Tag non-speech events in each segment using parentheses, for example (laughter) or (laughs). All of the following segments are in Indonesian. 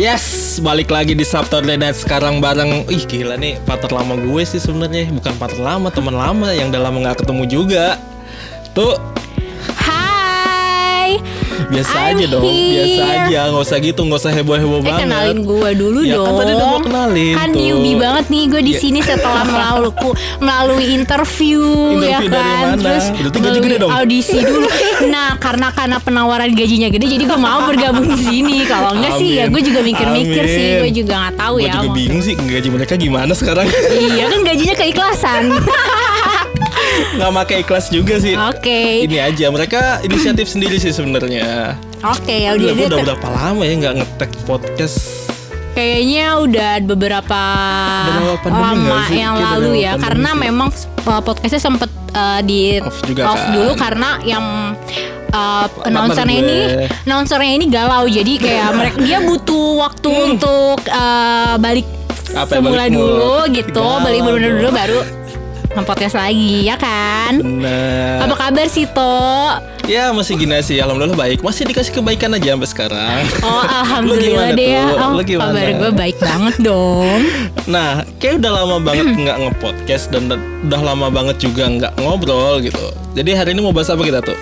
Yes, balik lagi di Saturday Night sekarang bareng Ih gila nih partner lama gue sih sebenarnya Bukan partner lama, teman lama yang udah lama gak ketemu juga Tuh. Biasa I'm aja dong here. Biasa aja, nggak usah gitu, nggak usah heboh-heboh Eh banget kenalin gue dulu Ya, dong. kan tadi udah mau kenalin Kan tuh. newbie banget nih gue di Ya. sini setelah melalui melalui interview, ya Interview dari kan. mana? Terus Berarti gaji gede dong? audisi dulu. Nah karena karena penawaran gajinya gede, jadi gue mau bergabung di sini. Kalau enggak sih ya gue juga mikir-mikir sih. Gue juga nggak tahu Gue ya. juga mau- bingung sih gaji mereka gimana sekarang Iya kan gajinya keikhlasan. (laughs) Nggak pakai ikhlas juga sih. Oke. Ini aja, mereka inisiatif sendiri sih sebenarnya. Oke ya Udah, udah berapa lama ya nggak ngetek podcast? Kayaknya udah beberapa Beberapa lama yang Kayak lalu ya. karena sih. memang uh, podcastnya sempet uh, di Off juga kan. dulu karena yang uh, announcernya ini announcernya ini galau. Jadi kayak (laughs) mereka dia butuh waktu untuk uh, balik Hmm. Apa ya, semula balik dulu gitu. Galau balik bener dulu baru nge-podcast lagi ya kan Bener apa kabar sih To? Ya masih gini sih Alhamdulillah baik Masih dikasih kebaikan aja sampai sekarang Oh alhamdulillah (laughs) deh ya? Oh Lu gimana? kabar gue baik banget dong Nah kayak udah lama banget (clears throat) nggak nge-podcast Dan udah lama banget juga nggak ngobrol gitu Jadi hari ini mau bahas apa kita tuh?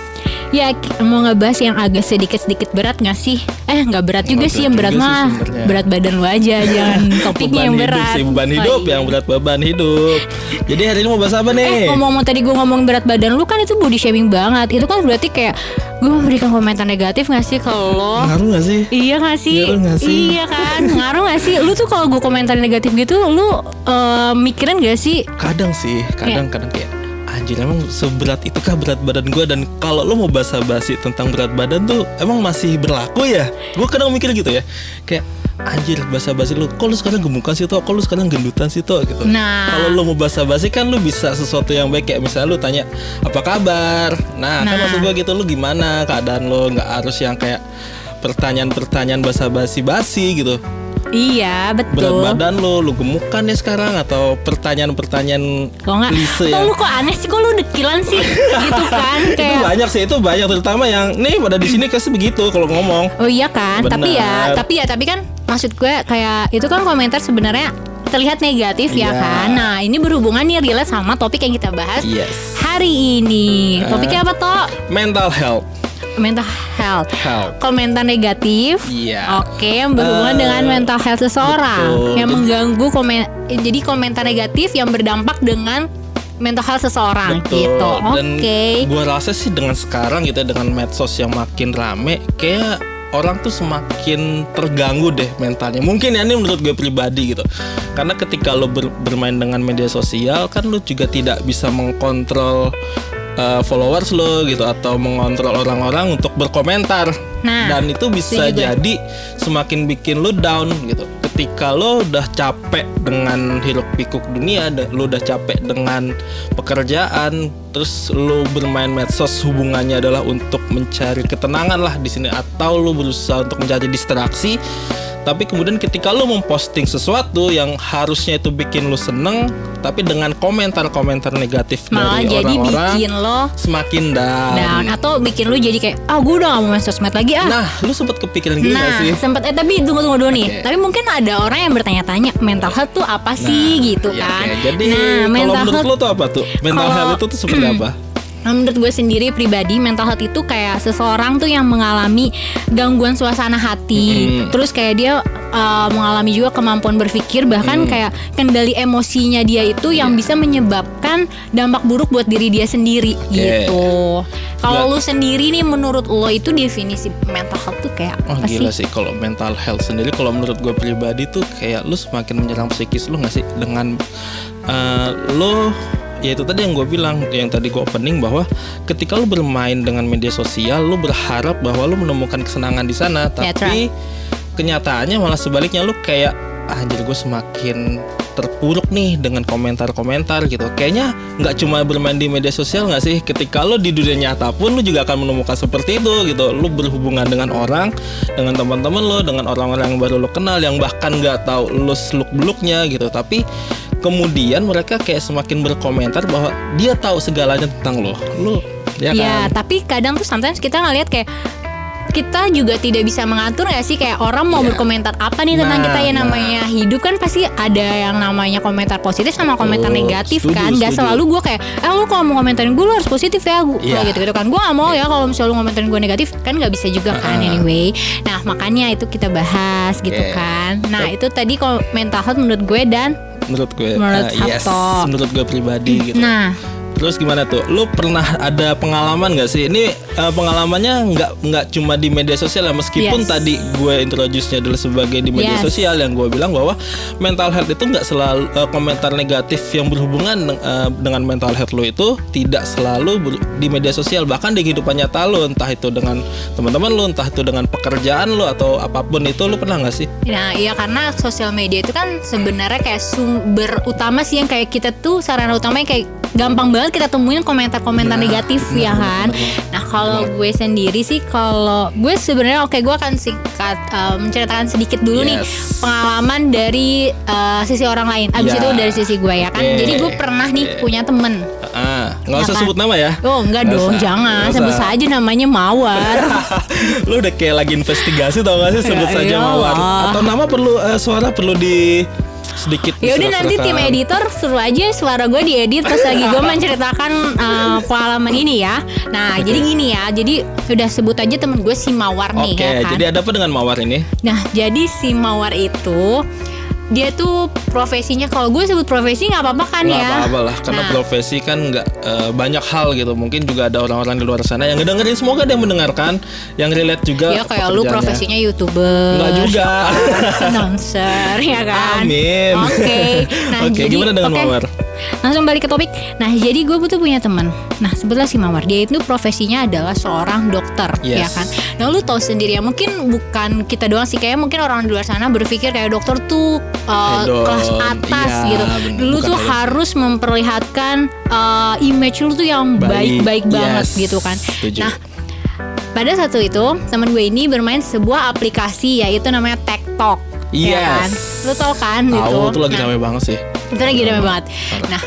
Ya mau ngebahas yang agak sedikit-sedikit berat gak sih? Eh nggak berat juga sih yang berat mah berat badan lu aja jangan (laughs) topiknya yang hidup berat. sih Beban Oh, hidup iya. yang berat beban hidup Jadi hari ini mau bahas apa Eh nih? ngomong-ngomong tadi gue ngomong berat badan lu kan itu body shaming banget. Itu kan berarti kayak gue memberikan komentar negatif gak sih ke lo? Ngaruh gak sih? Iya gak sih? Ngaruh nggak sih? Iya kan? Ngaruh gak sih? Lu tuh kalau gue komentar negatif gitu lu eh, mikirin gak sih? Kadang sih Iya. Kadang-kadang kayak Anjir emang seberat itukah berat badan gue Dan kalau lo mau basa-basi tentang berat badan tuh Emang masih berlaku ya? Gue kadang mikir gitu ya Kayak anjir basa-basi lu Kok lu sekarang gemukan sih toh? Kok lu sekarang gendutan sih toh? Gitu Nah. Kalau lo mau basa-basi kan lu bisa sesuatu yang baik Kayak misalnya lu tanya Apa kabar? Nah, kan Nah. maksud gue gitu Lu gimana keadaan lo Nggak harus yang kayak Pertanyaan-pertanyaan basa-basi basi gitu Iya Berat betul. badan lo, lu gemukan ya sekarang Atau pertanyaan-pertanyaan Kok nggak? klise Kok yang lu kok aneh sih? Kok lu dekilan sih? (laughs) gitu kan? itu Kayak banyak sih itu banyak terutama yang nih pada di sini kasih begitu kalau ngomong Oh iya kan, tapi ya, tapi ya, tapi kan maksud gue kayak itu kan komentar sebenarnya terlihat negatif ya Iya. kan. Nah ini berhubungan nih relate sama topik yang kita bahas yes hari ini. Ah. Topiknya apa toh? mental health Mental health. health Komentar negatif. Iya. Oke, yang berhubungan Eh, dengan mental health seseorang betul. yang mengganggu komen. Jadi komentar negatif yang berdampak dengan mental health seseorang betul gitu. Oke. gua rasa sih dengan sekarang gitu ya, dengan medsos yang makin rame kayak orang tuh semakin terganggu deh mentalnya mungkin ya ini menurut gue pribadi gitu karena ketika lo ber- bermain dengan media sosial kan lo juga tidak bisa mengkontrol uh, followers lo gitu atau mengontrol orang-orang untuk berkomentar Nah, dan itu bisa gue. jadi semakin bikin lo down gitu ketika lo udah capek dengan hiruk pikuk dunia lo udah capek dengan pekerjaan terus lo bermain medsos hubungannya adalah untuk mencari ketenangan lah di sini atau lo berusaha untuk mencari distraksi tapi kemudian ketika lo memposting sesuatu yang harusnya itu bikin lo seneng tapi dengan komentar-komentar negatif Malah dari jadi orang-orang bikin lo semakin down. down atau bikin lu jadi kayak ah gue udah gak mau main sosmed lagi ah Nah, lu sempat kepikiran gitu Nah, gak sih? sempat eh tapi tunggu tunggu dulu nih. Oke. Tapi mungkin ada orang yang bertanya-tanya mental health tuh apa sih gitu Iya, kan. oke. Jadi nah, kalau mental menurut health lu tuh apa tuh? Mental Kalau- health itu tuh seperti apa? Nah, menurut gue sendiri pribadi mental health itu kayak seseorang tuh yang mengalami gangguan suasana hati. Mm-mm. Terus kayak dia uh, mengalami juga kemampuan berpikir bahkan Mm. kayak kendali emosinya dia itu yang bisa menyebabkan dampak buruk buat diri dia sendiri gitu. Kalau lu sendiri nih menurut lo itu definisi mental health tuh kayak Oh apa gila sih? sih kalau mental health sendiri kalau menurut gue pribadi tuh kayak lu semakin menyerang psikis lu gak sih dengan eh, lu ya itu tadi yang gue bilang yang tadi gue opening bahwa ketika lu bermain dengan media sosial lu berharap bahwa lu menemukan kesenangan di sana. Tapi kenyataannya malah sebaliknya lu kayak ah, anjir gue semakin terpuruk nih dengan komentar-komentar gitu. Kayaknya nggak cuma bermain di media sosial nggak sih? Ketika lo di dunia nyata pun lo juga akan menemukan seperti itu gitu. Lo berhubungan dengan orang dengan teman-teman lo dengan orang-orang yang baru lo kenal yang bahkan nggak tahu lo seluk beluknya gitu. Tapi kemudian mereka kayak semakin berkomentar bahwa dia tahu segalanya tentang lo lo ya Ya, kan tapi kadang tuh sometimes kita ngeliat kayak kita juga tidak bisa mengatur ya sih kayak orang mau Iya. berkomentar apa nih tentang Nah, kita ya nah. namanya hidup kan pasti ada yang namanya komentar positif sama komentar Betul. negatif Setuju, kan Gak setuju. selalu gue kayak eh lu kalau mau komentarin gue lu harus positif ya gue Iya. gitu gitu kan gue gak mau ya kalau misalnya lu komentarin gue negatif kan nggak bisa juga kan Ah. anyway nah makanya itu kita bahas gitu Oke. kan nah itu tadi mental health menurut gue dan menurut gue. Menurut eh, yes menurut gue pribadi gitu. Nah Terus gimana tuh? Lu pernah ada pengalaman gak sih? Ini eh, pengalamannya nggak nggak cuma di media sosial ya meskipun Yes. tadi gue introduce-nya adalah sebagai di media Yes. sosial yang gue bilang bahwa mental health itu nggak selalu eh, komentar negatif yang berhubungan eh, dengan mental health lu itu tidak selalu ber- di media sosial bahkan di kehidupan nyata lu entah itu dengan teman-teman lu entah itu dengan pekerjaan lu atau apa pun itu lu pernah nggak sih? Nah, iya karena sosial media itu kan sebenarnya kayak sumber utama sih yang kayak kita tuh sarana utamanya kayak gampang banget kita temuin komentar-komentar Iya, negatif benar, ya kan. Nah, kalau gue sendiri sih kalau gue sebenarnya oke gue akan singkat eh, menceritakan sedikit dulu nih Yes. pengalaman dari eh, sisi orang lain. Abis Ya. itu dari sisi gue ya kan. Oke. Jadi gue pernah nih punya temen. Ah, nggak Ya usah kan? sebut nama ya. Oh enggak Nggak dong, usah, jangan nggak sebut saja namanya Mawar. (laughs) lu udah kayak lagi investigasi tau gak sih sebut Ya saja iyalah. mawar atau nama perlu eh, suara perlu di sedikit Ya udah nanti tim editor suruh aja suara gue diedit pas lagi gue menceritakan uh, pengalaman ini ya. Nah Oke. jadi gini ya, jadi udah sebut aja temen gue si Mawar nih Oke, ya kan. jadi ada apa dengan mawar ini? Nah jadi si Mawar itu dia tuh profesinya kalau gue sebut profesi nggak apa-apa kan Nggak ya? apa-apa lah, karena Nah. profesi kan nggak eh, banyak hal gitu. Mungkin juga ada orang-orang di luar sana yang ngedengerin. Semoga ada yang mendengarkan, yang relate juga. Ya kayak lu profesinya youtuber Nggak juga. (laughs) Announcer ya kan Amin. Oke (laughs) Nah Oke, jadi gimana dengan oke. Mawar? Langsung balik ke topik Nah jadi gue butuh punya teman Nah sebetulnya si Mawar Dia itu profesinya adalah seorang dokter Yes. Ya kan Nah lu tahu sendiri ya Mungkin bukan kita doang sih Kayak mungkin orang di luar sana berpikir kayak dokter tuh uh, Hedon. Kelas atas Iya, gitu bener. Lu Bukan tuh hedon. harus memperlihatkan uh, Image lu tuh yang Baik. baik-baik banget Yes, gitu kan setuju. Nah pada satu itu teman gue ini bermain sebuah aplikasi yaitu namanya TikTok. Ya kan? Yes. Lu tau kan Tahu gitu. tuh lagi Nah, rame banget sih. itu lagi rame banget. Nah,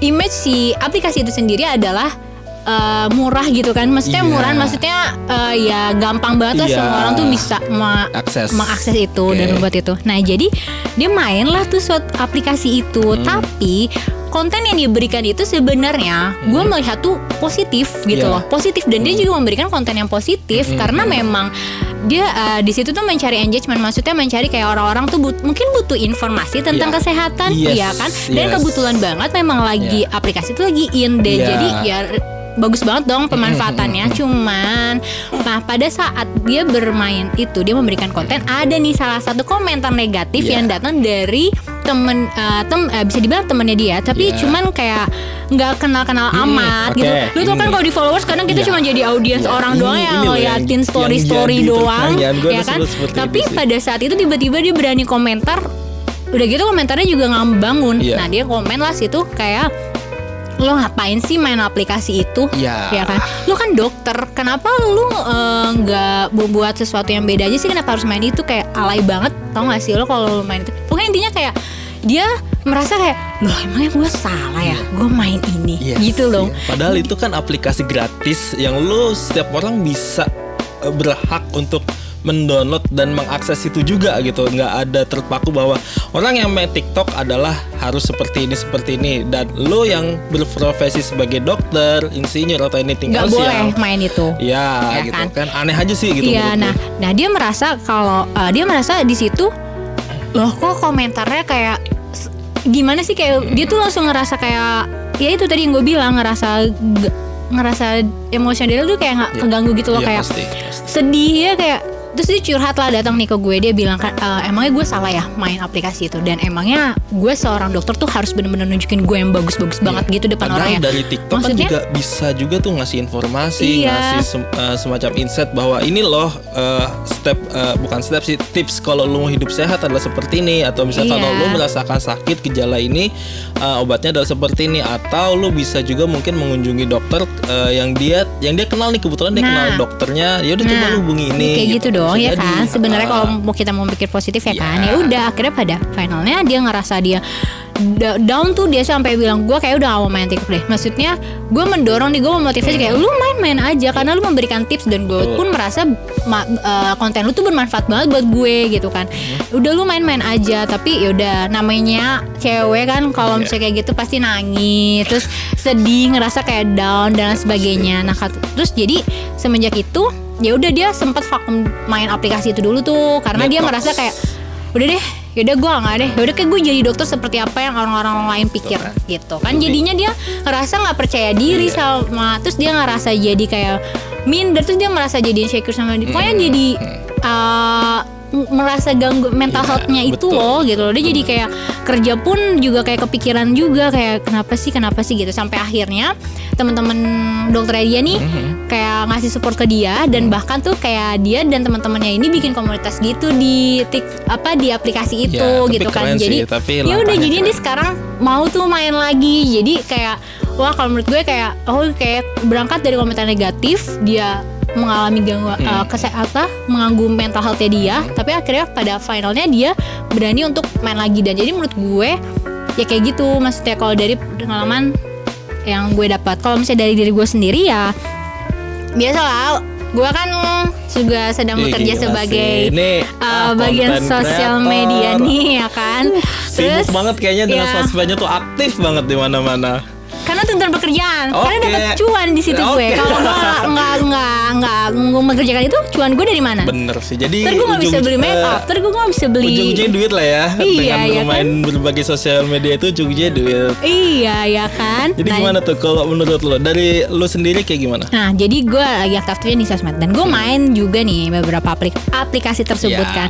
image si aplikasi itu sendiri adalah eh, murah gitu kan. Maksudnya Iya. murah, maksudnya eh, ya gampang banget lah Iya. semua orang tuh bisa ma- Akses. mengakses itu Oke. dan membuat itu. Nah, jadi dia main lah tuh suatu aplikasi itu. Hmm. Tapi konten yang diberikan itu sebenarnya gue melihat tuh positif gitu Hmm. Iya. loh, positif dan dia juga memberikan konten yang positif Hmm. karena memang dia eh, di situ tuh mencari engagement, maksudnya mencari kayak orang-orang tuh but- mungkin butuh informasi tentang Iya. kesehatan, Yes, ya kan? Dan yes. kebetulan banget memang lagi aplikasi itu lagi in deh, Iya. jadi ya bagus banget dong pemanfaatannya. Cuman, nah pada saat dia bermain itu dia memberikan konten ada nih salah satu komentar negatif Iya. yang datang dari temen eh, tem eh, bisa dibilang temennya dia, tapi Iya. cuman kayak nggak kenal-kenal Hmm, amat oke, gitu. Lu tau kan kalau di followers kadang kita Iya. cuma jadi audiens Iya, orang ini- doang yang yang- ngeliatin yang story-story jadi doang, ya tuh kan? Tapi pada saat itu tiba-tiba dia berani komentar udah gitu komentarnya juga nggak membangun Iya. nah dia komen lah situ kayak lo ngapain sih main aplikasi itu? Iya. ya kan? Lo kan dokter kenapa lu eh, nggak buat sesuatu yang beda aja sih? Kenapa harus main itu? Kayak alay banget tau gak sih lo kalau lo main itu? Pokoknya intinya kayak dia merasa kayak loh emangnya gue salah ya? Gue main ini. Yes, gitu loh. Iya. Padahal itu kan aplikasi gratis yang lu setiap orang bisa eh, berhak untuk mendownload dan mengakses itu juga gitu nggak ada terpaku bahwa orang yang main TikTok adalah harus seperti ini seperti ini dan lo yang berprofesi sebagai dokter insinyur atau ini nggak tinggal boleh siang main itu ya, Ya gitu kan? kan? aneh aja sih gitu Iya, nah, gue. nah dia merasa kalau uh, dia merasa di situ loh kok komentarnya kayak gimana sih kayak dia tuh langsung ngerasa kayak ya itu tadi yang gue bilang ngerasa ngerasa emosional tuh kayak nggak Iya. keganggu gitu loh Iya, kayak pasti, pasti. sedih ya kayak terus dia curhat lah datang nih ke gue dia bilang kan "E, emangnya gue salah ya main aplikasi itu dan emangnya gue seorang dokter tuh harus bener-bener nunjukin gue yang bagus-bagus banget gitu depan orang. Padahal dari TikTok kan Maksudnya- juga bisa juga tuh ngasih informasi, Iya. ngasih sem- eh, semacam insight bahwa ini loh eh, step eh, bukan step sih tips kalau lu mau hidup sehat adalah seperti ini atau misalnya Iya. kalau lu merasakan sakit gejala ini eh, obatnya adalah seperti ini atau lu bisa juga mungkin mengunjungi dokter eh, yang dia yang dia kenal nih kebetulan dia Nah. kenal dokternya ya udah coba Nah, lu hubungi ini kayak gitu, dong Bisa ya jadi. kan? Sebenarnya Ah. kalau mau kita mau pikir positif ya Iya. kan? Ya udah akhirnya pada finalnya dia ngerasa dia down tuh dia sampai bilang gue kayak udah gak mau main TikTok deh. Maksudnya gue mendorong nih gue memotivasi kayak lu main-main aja karena lu memberikan tips dan gue pun merasa ma- eh, konten lu tuh bermanfaat banget buat gue gitu kan. Udah lu main-main aja tapi yaudah namanya cewek kan kalau Iya. misalnya kayak gitu pasti nangis terus sedih ngerasa kayak down dan sebagainya. Nah terus jadi semenjak itu ya udah dia sempat vakum main aplikasi itu dulu tuh karena dia Detox. merasa kayak udah deh yaudah gue nggak deh yaudah kayak gue jadi dokter seperti apa yang orang-orang lain pikir kan. gitu kan jadinya dia ngerasa nggak percaya diri Iya. sama terus dia ngerasa jadi kayak minder terus dia merasa jadi insecure sama dia pokoknya Hmm. jadi uh, merasa ganggu mental Iya, health-nya itu betul. loh gitu loh. Dia jadi kayak kerja pun juga kayak kepikiran juga kayak kenapa sih kenapa sih? gitu. Sampai akhirnya teman-teman dokter dia nih Mhm. kayak ngasih support ke dia dan bahkan tuh kayak dia dan teman-temannya ini bikin komunitas gitu di tik apa di aplikasi itu Ya, tapi gitu kan. sih, jadi ya udah jadi dia sekarang mau tuh main lagi. Jadi kayak wah kalau menurut gue kayak oh kayak berangkat dari komentar negatif dia mengalami gangguan Hmm. eh, kesehatan mengganggu mental health dia tapi akhirnya pada finalnya dia berani untuk main lagi dan jadi menurut gue ya kayak gitu maksudnya kalau dari pengalaman yang gue dapat kalau misalnya dari diri gue sendiri ya biasalah gue kan juga sedang bekerja gila sebagai. Ini, uh, ah, bagian sosial creator. media nih ya kan Sibuk banget kayaknya dengan ya, sosmednya tuh aktif banget di mana-mana. Karena tuntutan pekerjaan karena Oke. dapat cuan di situ gue Oke. kalau gue nggak nggak nggak nggak nggak mengerjakan itu cuan gue dari mana Bener sih. Jadi Ntar gue nggak bisa beli make up, ntar gue nggak bisa beli ujung-ujungnya duit lah ya. Iya, Dengan ya bermain berbagai sosial media itu ujung-ujungnya duit. Iya ya kan. Jadi Nah, gimana tuh kalau menurut lo? Dari lo sendiri kayak gimana? Nah, jadi gue lagi aktifnya di sosmed dan gue main juga nih beberapa aplik- aplikasi tersebut Ya. kan.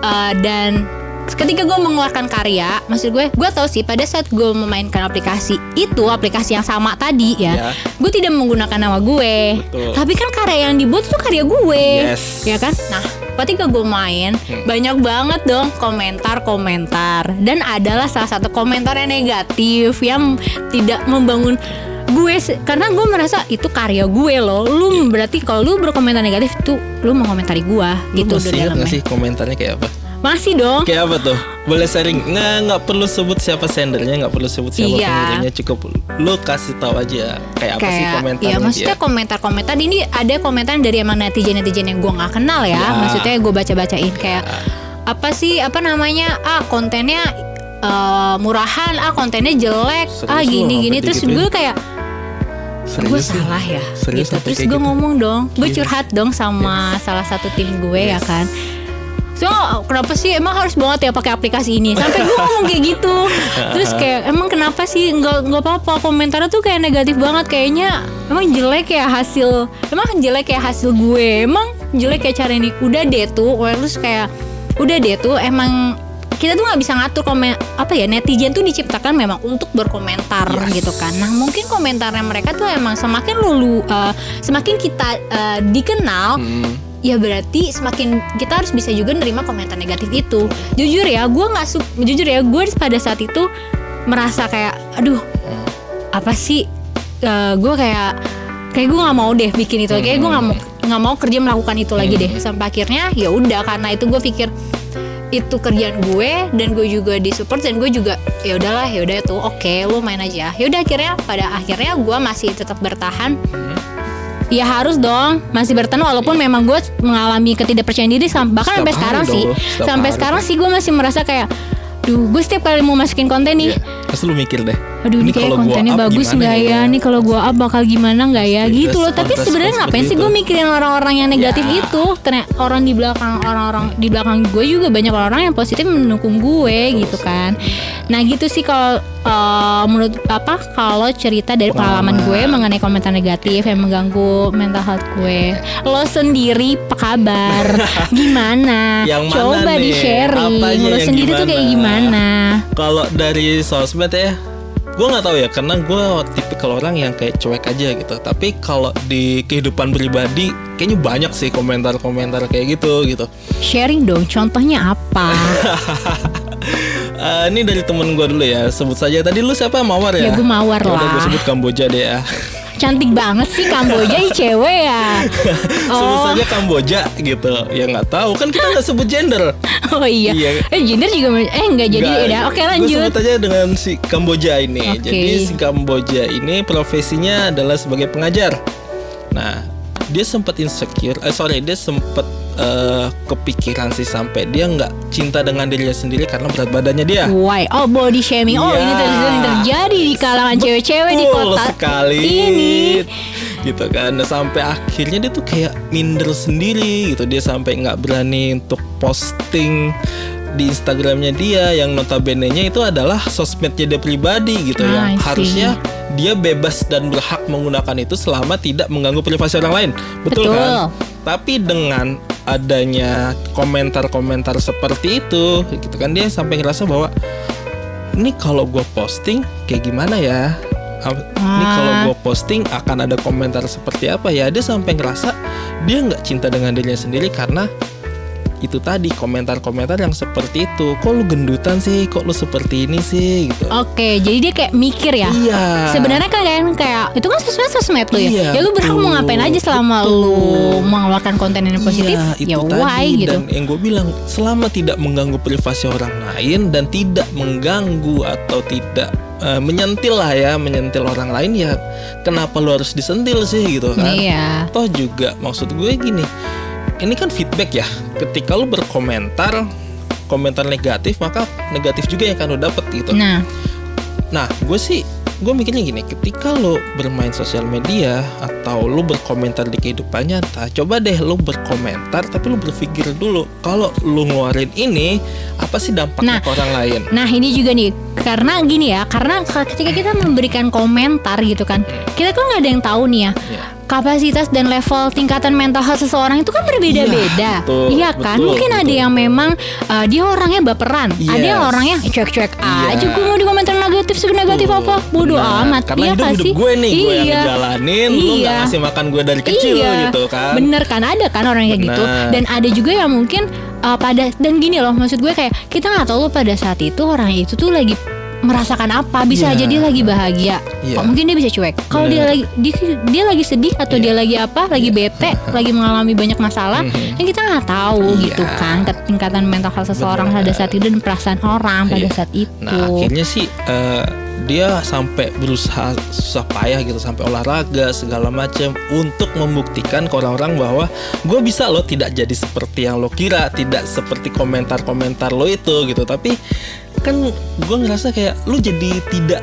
Eh, dan ketika gue mengeluarkan karya, maksud gue, gue tahu sih pada saat gue memainkan aplikasi itu, aplikasi yang sama tadi ya, Ya. gue tidak menggunakan nama gue. Betul. Tapi kan karya yang dibuat itu karya gue, Yes. ya kan? Nah, ketika gue main, Hmm. banyak banget dong komentar-komentar dan adalah salah satu komentar yang negatif yang tidak membangun gue karena gue merasa itu karya gue loh lu berarti kalau lu berkomentar negatif itu lu mau komentari gue gitu masih ingat dalamnya gak sih komentarnya kayak apa? Masih dong Kayak apa tuh? Boleh sharing? Nggak, nggak perlu sebut siapa sendernya, nggak perlu sebut siapa Iya. pengirimnya, cukup lu kasih tahu aja kayak apa sih kayak komentarnya ya maksudnya komentar-komentar ini ada komentar dari emang netizen-netizen yang gue nggak kenal ya, Ya. maksudnya gue baca-bacain kayak apa sih apa namanya ah kontennya eh, murahan ah kontennya jelek Serius ah lu gini sampai gini terus digituin? gue kayak gue salah ya Serius gitu terus kayak gue gitu? ngomong dong gue Yes. curhat dong sama salah satu tim gue ya Yes. kan So kenapa sih? Emang harus banget ya pakai aplikasi ini. Sampai gue ngomong kayak gitu. Terus kayak emang kenapa sih? Nggak nggak apa-apa. Komentarnya tuh kayak negatif banget. Kayaknya emang jelek ya hasil emang jelek ya hasil gue. Emang jelek kayak cara ini. Udah deh tuh terus kayak udah deh tuh emang kita tuh nggak bisa ngatur komen apa ya netizen tuh diciptakan memang untuk berkomentar Yes. gitu kan. Nah mungkin komentarnya mereka tuh emang semakin lulu eh, semakin kita eh, dikenal Hmm. Ya berarti semakin kita harus bisa juga nerima komentar negatif itu. Jujur ya gue nggak su jujur ya gue pada saat itu merasa kayak aduh apa sih? Eh, gue kayak kayak gue nggak mau deh bikin itu kayak gue nggak mau nggak mau kerja melakukan itu lagi deh. Sampai akhirnya ya udah karena itu gue pikir itu kerjaan gue dan gue juga disupport dan gue juga ya udahlah ya udah tuh oke lu main aja. Ya udah akhirnya pada akhirnya gue masih tetap bertahan Ya harus dong. Masih bertahan walaupun memang gue mengalami ketidakpercayaan diri bahkan sampai sekarang dong sih sampai hari sekarang sih gue masih merasa kayak duh gue setiap kali mau masukin konten nih. Iya. Terus lu mikir deh. Aduh ini, kayak gua kontennya bagus gimana nggak ya? nih kalau gue up bakal gimana nggak ya? Gitu loh. tapi sebenarnya ngapain sih gue mikirin orang-orang yang negatif Ya. itu? Ternyata orang di belakang orang-orang di belakang gue juga banyak orang yang positif mendukung gue gitu kan. Nah gitu sih kalau eh, menurut apa kalau cerita dari pengalaman. Pengalaman. gue mengenai komentar negatif yang mengganggu mental health gue. Lo sendiri apa kabar? (laughs) Gimana? Yang mana coba nih? di sharing Apanya lo sendiri tuh kayak gimana? Kalau dari sosmed ya, gue nggak tahu ya karena gue tipikal orang yang kayak cuek aja gitu. Tapi kalau di kehidupan pribadi, kayaknya banyak sih komentar-komentar kayak gitu gitu. sharing dong contohnya apa (laughs) Eh, ini dari temen gue dulu ya, sebut saja. Tadi lu siapa Mawar ya? Ya, gua Mawar Udah gue lah. sebut Kamboja deh ya. Cantik banget sih Kamboja ih cewek ya. (laughs) Sebut Oh, saja Kamboja gitu. Ya nggak tahu kan kita nggak sebut gender. (laughs) oh iya. Iya. Eh gender juga eh enggak jadi Nggak, udah. Oke Gue lanjut. sebut aja dengan si Kamboja ini. Oke. Jadi si Kamboja ini profesinya adalah sebagai pengajar. Nah, dia sempat insecure. Eh sorry, dia sempat eh, kepikiran sih sampai dia nggak cinta dengan dirinya sendiri karena berat badannya dia. Why? Oh body shaming. Oh Iya. ini terjadi, terjadi di kalangan cewek-cewek di kota sekali ini. gitu kan Nah, sampai akhirnya dia tuh kayak minder sendiri gitu dia sampai nggak berani untuk posting di Instagramnya dia yang notabene-nya itu adalah sosmednya dia pribadi gitu Ah, yang harusnya dia bebas dan berhak menggunakan itu selama tidak mengganggu privasi orang lain betul, Betul. kan tapi dengan adanya komentar-komentar seperti itu gitu kan dia sampai ngerasa bahwa ini kalau gue posting kayak gimana ya ini Ah. kalau gue posting akan ada komentar seperti apa ya dia sampai ngerasa dia nggak cinta dengan dirinya sendiri karena itu tadi komentar-komentar yang seperti itu kok lu gendutan sih kok lu seperti ini sih gitu Oke, jadi dia kayak mikir ya. iya Sebenarnya kan kayak kayak itu kan sosmed sosmed lu ya. Iya, ya lu berhak mau ngapain aja selama Betul. lu mengeluarkan konten yang positif. Iya, itu ya tadi why gitu. dan yang gue bilang selama tidak mengganggu privasi orang lain dan tidak mengganggu atau tidak eh, menyentil lah ya menyentil orang lain ya kenapa lu harus disentil sih gitu kan Iya. toh juga maksud gue gini ini kan feedback ya ketika lu berkomentar komentar negatif maka negatif juga yang akan lu dapet gitu Nah, Nah, gue sih gue mikirnya gini, ketika lo bermain sosial media atau lo berkomentar di kehidupan nyata, coba deh lo berkomentar tapi lo berpikir dulu kalau lo ngeluarin ini apa sih dampaknya Nah. ke orang lain? nah ini juga nih karena gini ya, karena ketika kita memberikan komentar gitu kan, kita kan nggak ada yang tahu nih ya. Ya. Kapasitas dan level tingkatan mental health seseorang itu kan berbeda-beda. Iya, betul, Iya kan? betul, Mungkin ada betul. yang memang uh, dia orangnya baperan, ada yang Yes. orangnya cuek-cuek Iya. aja gue mau dikomentar negatif senegatif Betul, apa. Bodoh benar. amat. Karena iya hidup hidup gue nih, gue yang Iya. ngejalanin, lo nggak Iya. ngasih makan gue dari kecil iya, gitu kan? Bener kan ada kan orang kayak gitu. Dan ada juga yang mungkin uh, pada dan gini loh maksud gue kayak kita nggak tahu loh pada saat itu orang itu tuh lagi merasakan apa bisa Iya. aja dia lagi bahagia Iya. kok mungkin dia bisa cuek kalau dia lagi dia, dia lagi sedih atau Iya. dia lagi apa lagi bete lagi mengalami banyak masalah Mhm. kan kita nggak tahu Iya. gitu kan ketingkatan mental health seseorang Bener. pada saat itu dan perasaan orang pada Iya. saat itu Nah akhirnya sih eh, dia sampai berusaha susah payah gitu sampai olahraga segala macam untuk membuktikan ke orang-orang bahwa gue bisa loh tidak jadi seperti yang lo kira tidak seperti komentar-komentar lo itu gitu. Tapi kan gue ngerasa kayak lo jadi tidak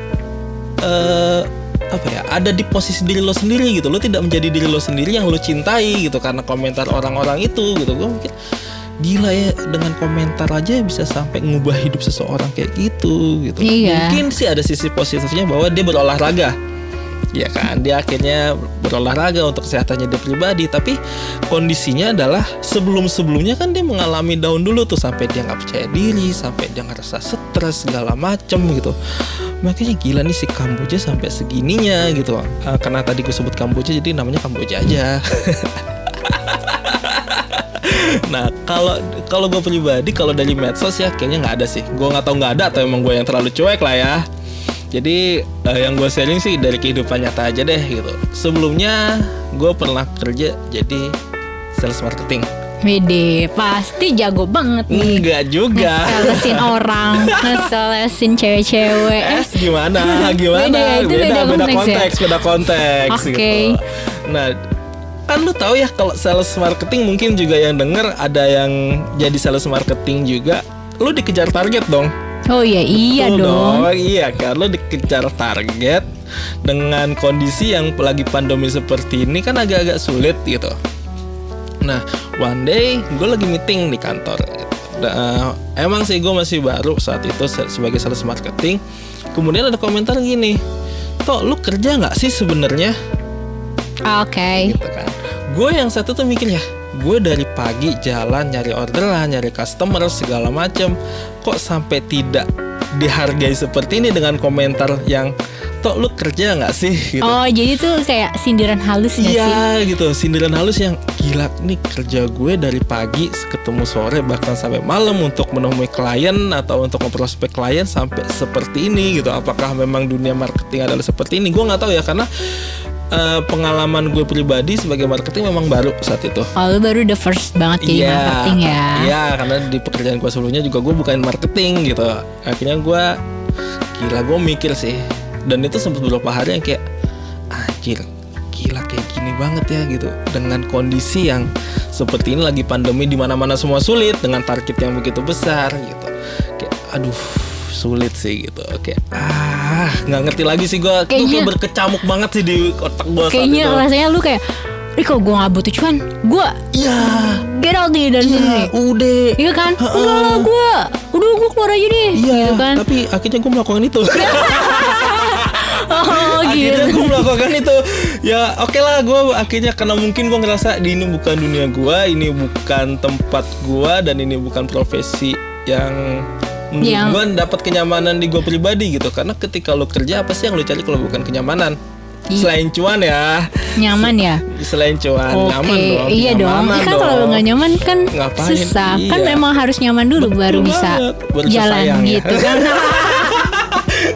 eh apa ya ada di posisi diri lo sendiri gitu. Lo tidak menjadi diri lo sendiri yang lo cintai gitu karena komentar orang-orang itu gitu. Gue mikir gila ya dengan komentar aja bisa sampai ngubah hidup seseorang kayak gitu gitu. Iya. mungkin sih ada sisi positifnya bahwa dia berolahraga. Ya kan? Dia akhirnya berolahraga untuk kesehatannya dia pribadi tapi kondisinya adalah sebelum sebelumnya kan dia mengalami down dulu tuh sampai dia nggak percaya diri sampai dia ngerasa stres segala macem gitu. Makanya gila nih si Kamboja sampai segininya gitu Eh, karena tadi gue sebut Kamboja jadi namanya Kamboja aja (laughs) Nah kalau kalau gue pribadi kalau dari medsos ya kayaknya nggak ada sih. Gue nggak tahu nggak ada atau emang gue yang terlalu cuek lah ya. Jadi eh, yang gue sharing sih dari kehidupan nyata aja deh gitu. Sebelumnya gue pernah kerja jadi sales marketing. Wede pasti jago banget nih Enggak juga. ngeselesin orang ngeselesin cewek-cewek eh, Eh gimana? Gimana? Beda ya, itu beda beda konteks ya? beda konteks Oke. gitu. Nah, kan lu tahu ya kalau sales marketing mungkin juga yang denger ada yang jadi sales marketing juga, lu dikejar target dong. oh iya iya Betul dong Iya kan lo dikejar target dengan kondisi yang lagi pandemi seperti ini kan agak-agak sulit gitu. Nah, one day gue lagi meeting di kantor. gitu. Da- emang sih gue masih baru saat itu se- sebagai sales marketing. Kemudian ada komentar gini, Toh lu kerja nggak sih sebenarnya? oke Gitu kan. Gue yang satu tuh mikir ya, gue dari pagi jalan nyari orderan, nyari customer segala macem, kok sampai tidak dihargai seperti ini dengan komentar yang toh lu kerja nggak sih? gitu. Oh jadi tuh kayak sindiran halus gak sih? Iya gitu. Sindiran halus yang gila nih kerja gue dari pagi ketemu sore bahkan sampai malam untuk menemui klien atau untuk memprospek klien sampai seperti ini gitu. Apakah memang dunia marketing adalah seperti ini? Gue nggak tahu ya karena eh, pengalaman gue pribadi sebagai marketing memang baru saat itu. Kalau lu baru the first banget jadi marketing ya. Iya, karena di pekerjaan gue sebelumnya juga gue bukan marketing gitu. Akhirnya gue gila gue mikir sih. Dan itu sempat beberapa hari yang kayak anjir, gila kayak gini banget ya gitu. Dengan kondisi yang seperti ini lagi pandemi di mana-mana semua sulit dengan target yang begitu besar gitu. Kayak aduh sulit sih gitu. Kayak ah nggak ngerti lagi sih gue. Kayaknya- kayak berkecamuk banget sih di otak gue saat Kayaknya itu. rasanya lu kayak kalau gue gak butuh cuan Gue Iya. get out nih dari sini Iya, nih udah. Iya kan? Ha-ha. Enggak lah gue Udah gue keluar aja deh Iya, Gitu kan tapi akhirnya gue melakukan itu. (laughs) Oh akhirnya gitu gue melakukan itu. Ya oke lah, gue akhirnya karena mungkin gue ngerasa di ini bukan dunia gue, ini bukan tempat gue dan ini bukan profesi yang menurut Yang- gue dapat kenyamanan di gue pribadi gitu. Karena ketika lo kerja apa sih yang lo cari kalau bukan kenyamanan? Iya. Selain cuan ya, Nyaman ya selain cuan Oke, nyaman dong. iya dong. Kenyamanan Kan kalau dong. nggak nyaman kan Ngapain? susah. Kan Iya. memang harus nyaman dulu Betul baru bisa. Baru jalan sayang ya. gitu kan. (laughs)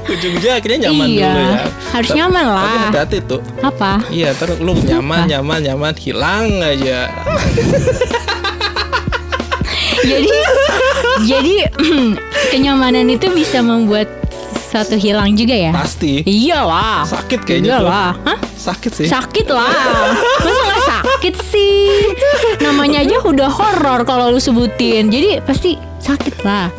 ujung-ujungnya akhirnya nyaman Iya, dulu ya. harus Ta- nyaman Tapi lah. hati-hati tuh. Apa? Iya, terus lu nyaman, nyaman, nyaman, hilang aja. jadi (laughs) jadi (clears throat) kenyamanan itu bisa membuat satu hilang juga ya. Pasti. Iyalah. Sakit kayaknya. Iyalah. Hah? Sakit sih. Sakit lah. Masa nggak sakit sih? Namanya aja udah horor kalau lu sebutin. Jadi pasti sakit lah.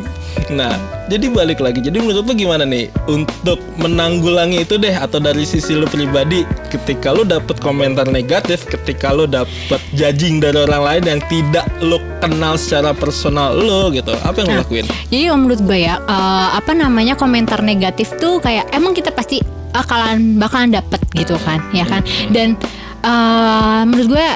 Nah, jadi balik lagi. Jadi menurut lu gimana nih untuk menanggulangi itu deh atau dari sisi lu pribadi ketika lu dapet komentar negatif, ketika lu dapet judging dari orang lain yang tidak lu kenal secara personal lu gitu. Apa yang lu Nah. lakuin? Jadi menurut gue ya eh, apa namanya komentar negatif tuh kayak emang kita pasti bakalan bakalan dapet gitu kan, ya kan? Dan eh, menurut gue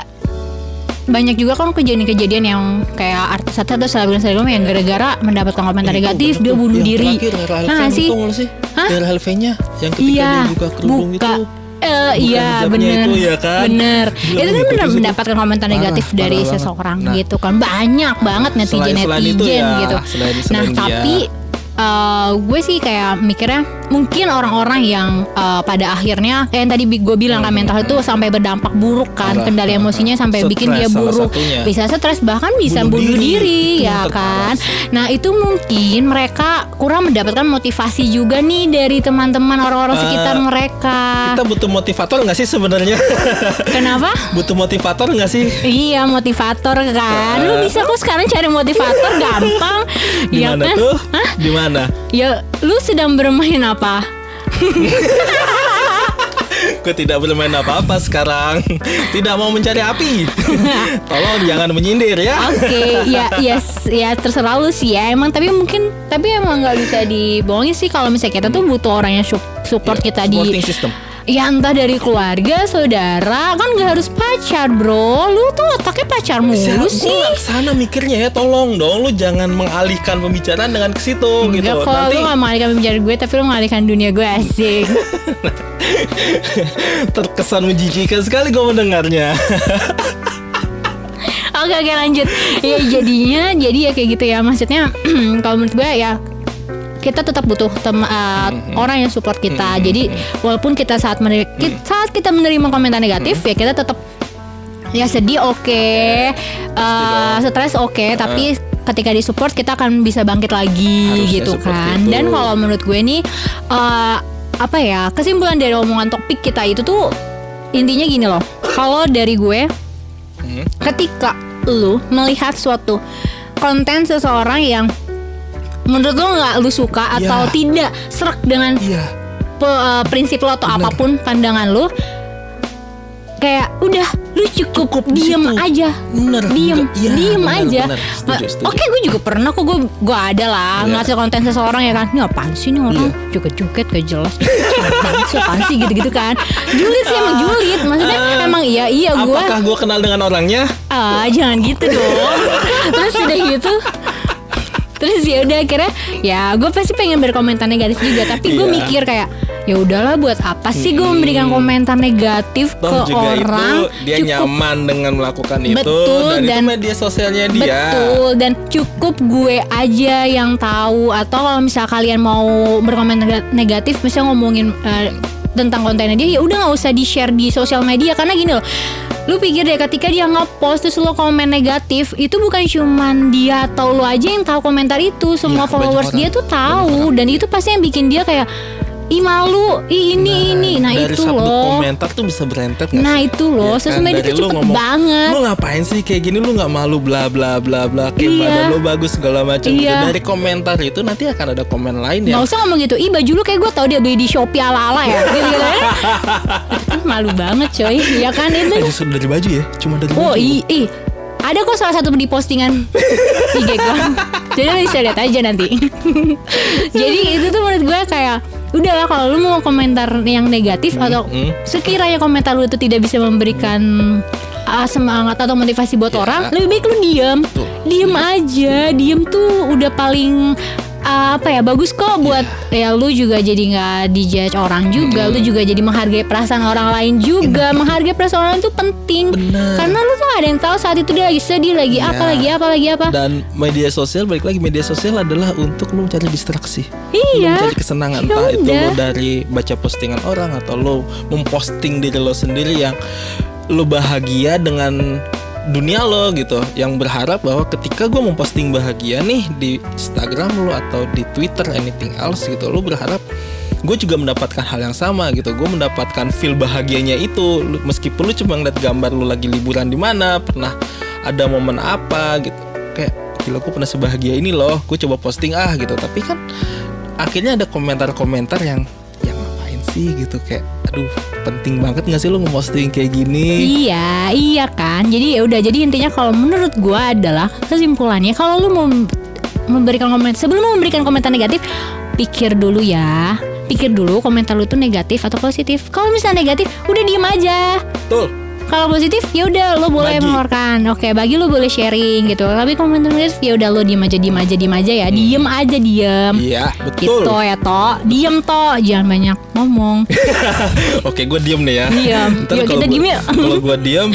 banyak juga kan kejadian-kejadian yang kayak artis atau selebgram selebgram yang gara-gara mendapatkan komentar itu negatif bener dia bunuh Yang diri. Terakhir, Nah sih, itu sih? Hah? Elven-nya yang ketika iya, dia buka kerudung buka. itu. Buka iya bener itu, ya kan? bener Gila, itu kan benar situ. mendapatkan komentar Parah, negatif parah dari banget. seseorang Nah. gitu kan banyak banget netizen Selain- selain itu netizen ya, gitu selain- nah selain dia. tapi eh, gue sih kayak mikirnya mungkin orang-orang yang eh, pada akhirnya kayak yang tadi gue bilang kan mental itu sampai berdampak buruk kan Hmm. Kendali emosinya sampai Stres bikin dia buruk. bisa stres bahkan bisa Bunuh bunuh, diri. diri, ya kan? Nah itu mungkin mereka kurang mendapatkan motivasi juga nih dari teman-teman orang-orang Eh, sekitar mereka. Kita butuh motivator nggak sih sebenarnya? (laughs) kenapa? Butuh motivator nggak sih? Iya motivator kan. Lu bisa kok sekarang cari motivator gampang. (laughs) Ya kan? tuh? Gimana? Ya lu sedang bermain apa? Gue tidak bermain apa-apa sekarang. Tidak mau mencari api. Tolong jangan menyindir ya. Oke ya ya ya terserah lu sih ya emang tapi mungkin tapi emang nggak bisa dibohongin sih kalau misalnya kita tuh butuh orang yang sup- support Iya, kita di system. Ya entah dari keluarga, saudara. Kan gak harus pacar bro. Lu tuh otaknya pacar mulu sih. ke sana mikirnya ya. Tolong dong lu jangan mengalihkan pembicaraan dengan ke situ gitu. kok nanti lu gak mengalihkan pembicaraan gue Tapi lu mengalihkan dunia gue asik. (laughs) Terkesan menjijikan sekali gue mendengarnya. Oke oke lanjut. Ya jadinya Jadi ya kayak gitu ya. Maksudnya (clears throat) Kalau menurut gue ya kita tetap butuh tem- uh, orang yang support kita. Jadi walaupun kita saat mener- ki- saat kita menerima komentar negatif ya kita tetap ya sedih oke, uh, stres oke, tapi ketika disupport kita akan bisa bangkit lagi Harusnya gitu kan. itu. Dan kalau menurut gue nih uh, apa ya kesimpulan dari omongan topik kita itu tuh intinya gini loh. Kalau dari gue Hmm. ketika lu melihat suatu konten seseorang yang menurut lu nggak lu suka Iya. atau tidak serak dengan iya. pe- eh, prinsip lo atau Bener. apa pun pandangan lu kayak udah lu cukup, Cukup di diem situ. aja. Bener, diem. Iya, diem bener, aja. oke gue juga pernah kok gue gue ada lah Iya. ngasih konten seseorang ya kan. Ini apaan sih nih orang? Iya. joget-joget gak jelas. Apaan sih apaan sih? Gitu-gitu kan. Julid sih emang julid. Maksudnya Ah. emang iya iya gue apakah gue kenal dengan orangnya? Ah jangan gitu dong. (laughs) Terus udah gitu terus ya udah akhirnya ya gue pasti pengen berkomentar negatif juga tapi gue Iya. mikir kayak ya udahlah buat apa sih gue memberikan komentar negatif Toh ke juga orang? itu dia nyaman dengan melakukan itu Betul, dan, dan- itu media sosialnya dia. Betul dan cukup gue aja yang tahu atau kalau misal kalian mau berkomentar nega- negatif misalnya ngomongin eh, tentang kontennya dia ya udah nggak usah di share di sosial media karena gini loh lu pikir deh ketika dia nge-post terus lu komen negatif itu bukan cuman dia atau lu aja yang tahu komentar itu. Semua Iya, followers dia tuh tahu. dan itu pasti yang bikin dia kayak ih malu ih ini ini nah dari itu satu loh komentar tuh bisa berentet nggak Nah sih? itu loh, Iya sosial kan? media itu cepet ngomong, banget. Lu ngapain sih kayak gini? Lu nggak malu bla bla bla bla kayak Iya. badan lu bagus segala macam. Iya. Dari komentar itu nanti akan ada komen lain Nggak ya. usah ngomong gitu, ih baju lu kayak gue tau dia beli di Shopee ala-ala ya (laughs) gitu. Kan malu banget coy, ya kan itu justru dari baju ya, cuma dari Oh baju. ih, ih. Ada kok salah satu di postingan (laughs) IG gue Jadi bisa lihat aja nanti (laughs) Jadi itu tuh menurut gue kayak Udahlah kalau lu mau komentar yang negatif Atau hmm. sekiranya komentar lu itu tidak bisa memberikan uh, Semangat atau motivasi buat Ya. orang Lebih baik lu diem Betul. Diem aja Diem tuh udah paling uh, apa ya bagus kok buat ya lu juga jadi nggak dijudge orang juga lu juga jadi menghargai perasaan orang lain juga. Menghargai perasaan orang itu penting. Bener. karena lu tuh gak ada yang tahu saat itu dia lagi sedih lagi apa Iya. lagi apa lagi apa. Dan media sosial balik lagi media sosial adalah untuk lu mencari distraksi. iya. Lu mencari kesenangan. Ya entah itu lu dari baca postingan orang atau lu memposting diri lo sendiri yang lu bahagia dengan dunia lo gitu yang berharap bahwa ketika gue memposting bahagia nih di Instagram lo atau di Twitter anything else gitu lo berharap gue juga mendapatkan hal yang sama gitu. Gue mendapatkan feel bahagianya itu. Meskipun lu cuma ngeliat gambar lu lagi liburan di mana pernah ada momen apa gitu. Kayak gila gue pernah sebahagia ini loh gue coba posting ah gitu. Tapi kan akhirnya ada komentar-komentar yang yang ngapain sih? gitu. Kayak aduh penting banget nggak sih lu ngeposting kayak gini Iya, iya kan. Jadi ya udah. Jadi intinya kalau menurut gua adalah kesimpulannya kalau lu mau memberikan komentar sebelum lu memberikan komentar negatif, pikir dulu ya. Pikir dulu komentar lu itu negatif atau positif. Kalau misalnya negatif, udah diem aja. betul Kalau positif ya udah lo boleh Bagi. mengeluarkan. Oke, bagi lo boleh sharing gitu. Tapi komentar negatif ya udah lo diem aja, diem aja, diem aja ya. Diem aja, diem. iya betul Gitu ya, toh. Diem toh, jangan banyak ngomong. (laughs) oke gue diem nih ya Diem. Ntar Yuk, kalau kita gua- diem yuk. (laughs) kalau gue diem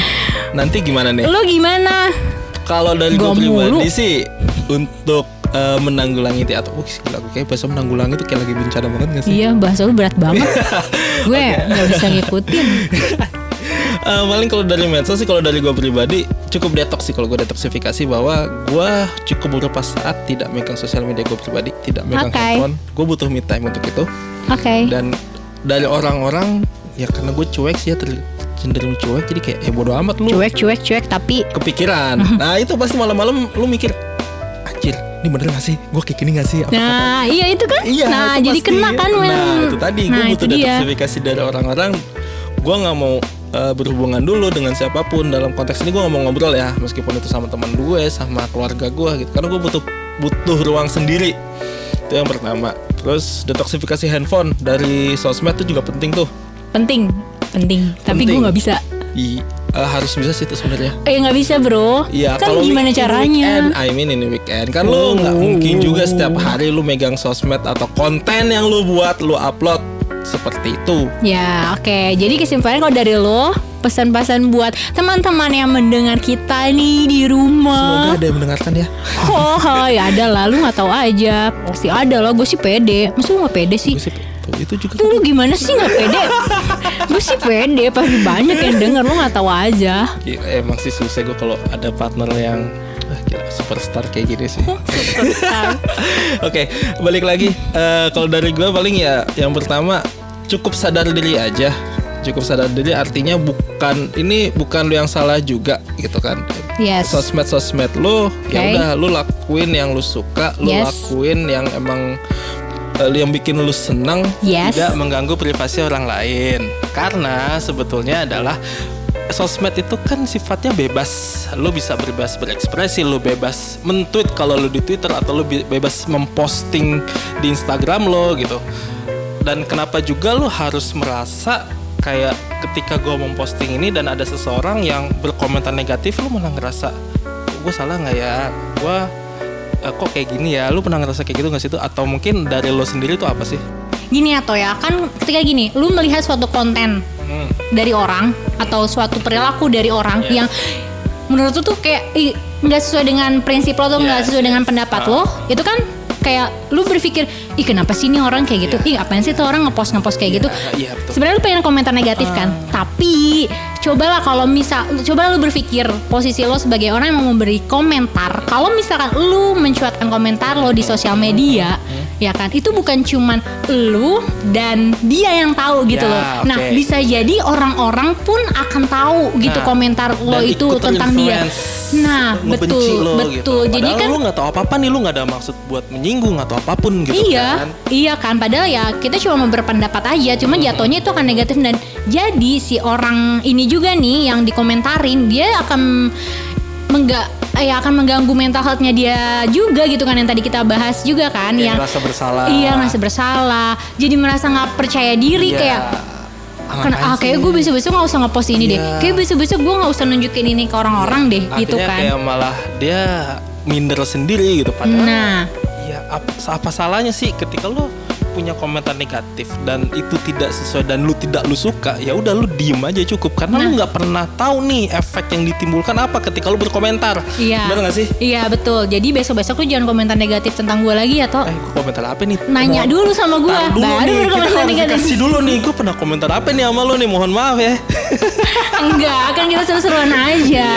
nanti gimana nih Lo gimana? kalau dari gue pribadi sih untuk eh, menanggulangi itu atau wih gila gue kayak bahasa menanggulangi itu kayak lagi bencana banget gak sih Iya bahasa lu berat banget (laughs) Gue nggak bisa ngikutin Eh, paling kalau dari medsos sih kalau dari gue pribadi cukup detox sih kalau gue detoksifikasi bahwa gue cukup beberapa saat tidak megang sosial media gue pribadi tidak megang Oke. handphone. Gue butuh me time untuk itu. Oke. Dan dari orang-orang ya karena gue cuek sih ya ter- cenderung cuek jadi kayak ya bodo amat lu. Cuek cuek cuek tapi kepikiran. Nah itu pasti malam-malam lu mikir anjir ini bener gak sih? Gue kayak gini gak sih? Apa- Nah iya itu kan? Iya, Nah itu jadi pasti. kena kan men. Nah, itu tadi gue Nah butuh itu dia. detoksifikasi dari orang-orang. Gue nggak mau eh, berhubungan dulu dengan siapa pun dalam konteks ini gue mau ngobrol ya, meskipun itu sama teman gue, sama keluarga gue gitu. Karena gue butuh butuh ruang sendiri. Itu yang pertama. Terus detoksifikasi handphone dari sosmed itu juga penting tuh. Penting Penting Tapi gue nggak bisa I, eh, harus bisa sih itu sebenarnya. Eh nggak bisa bro Iya, Kan kalau gimana caranya Weekend, I mean ini weekend kan lu nggak mungkin juga setiap hari lu megang sosmed atau konten yang lu buat lu upload seperti itu. Ya oke. Jadi kesimpulannya kalau dari lo Pesan-pesan buat teman-teman yang mendengar kita nih di Semoga rumah ada yang mendengarkan ya. Oh ya ada lah. Lu gak tahu aja. Pasti ada lah Gue sih pede. Masa lu gak pede sih? Gue sih tuh, itu juga Tuh lu gimana sih gak pede? Gue sih pede. Pasti banyak yang denger. Lu gak tahu aja. Gila, emang sih susah gue kalau ada partner yang superstar kayak gini sih. (laughs) Superstar (laughs) Oke, balik lagi. Eh, kalau dari gue paling ya yang pertama cukup sadar diri aja. Cukup sadar diri artinya bukan ini bukan lu yang salah juga gitu kan. Yes Sosmed sosmed lu ya Oke. udah lu lakuin yang lu suka, lu Yes. lakuin yang emang eh, yang bikin lu senang Yes. tidak mengganggu privasi orang lain. Karena sebetulnya adalah sosmed itu kan sifatnya bebas. Lu bisa bebas berekspresi, lu bebas men-tweet kalau lu di Twitter atau be- bebas memposting di Instagram lo gitu. Dan kenapa juga lu harus merasa kayak ketika gue memposting ini dan ada seseorang yang berkomentar negatif lu malah ngerasa gue salah nggak ya? Gue kok kayak gini ya? Lu pernah ngerasa kayak gitu nggak sih tuh atau mungkin dari lo sendiri tuh apa sih? Gini atau ya. Kan ketika gini Lu melihat suatu konten Hmm. Dari orang Atau suatu perilaku dari orang Yes. Yang menurut lu tuh kayak nggak sesuai dengan prinsip lo tuh nggak Yes, sesuai dengan pendapat Ah. lo itu kan kayak lu berpikir ih kenapa sih ini orang kayak gitu ih apaan sih tuh orang ngepost ngepost kayak gitu iya, betul. sebenarnya lu pengen komentar negatif kan tapi cobalah kalau misal cobalah lu berpikir posisi lo sebagai orang yang mau memberi komentar kalau misalkan lu mencuatkan komentar lo di sosial media ya kan itu bukan cuman lu dan dia yang tahu gitu Ya, loh nah oke. bisa jadi orang-orang pun akan tahu gitu Nah, komentar lo itu tentang dia nah betul lo betul gitu. jadi kan lu nggak tahu apa-apa nih lu nggak ada maksud buat menyinggung atau apa pun gitu iya, kan iya kan. Padahal ya kita cuma berpendapat aja. Cuma jatuhnya itu akan negatif dan jadi si orang ini juga nih yang dikomentarin dia akan mengga ya akan mengganggu mental healthnya dia juga gitu kan yang tadi kita bahas juga kan Kayak yang ngerasa bersalah. iya ngerasa bersalah jadi merasa nggak percaya diri Iya. kayak Ah, Ken- ngapain ah, kayak gue besok-besok gak usah ngepost ini deh Iya. Kayak besok-besok gue gak usah nunjukin ini ke orang-orang deh gitu Akhirnya kan kayak malah dia minder sendiri gitu padahal Nah ya apa, apa salahnya sih ketika lu punya komentar negatif dan itu tidak sesuai dan lu tidak lu suka ya udah lu diem aja cukup. Karena lu Nah. nggak pernah tahu nih efek yang ditimbulkan apa ketika lu berkomentar. Iya. Benar gak sih? Iya betul. Jadi besok-besok lu jangan komentar negatif tentang gue lagi atau eh gua komentar apa nih? Nanya Mohon- dulu sama gue Baru nih, berkomentar negatif. klarifikasi dulu nih. Gue pernah komentar apa nih sama lu nih? Mohon maaf ya. (laughs) Enggak Kan kita seru-seruan aja.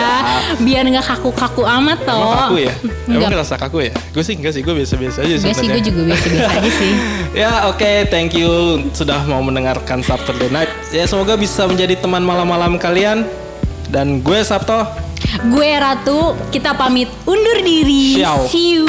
Biar nggak kaku-kaku amat toh emang kaku ya? Emang Enggak ngerasa kaku ya? Gue sih enggak sih. Gue biasa-biasa aja sih gue juga biasa-biasa aja sih. (laughs) Ya oke, thank you sudah mau mendengarkan Saturday Night. Ya semoga bisa menjadi teman malam-malam kalian. Dan gue Sabto. Gue Ratu Kita pamit undur diri Ciao. See you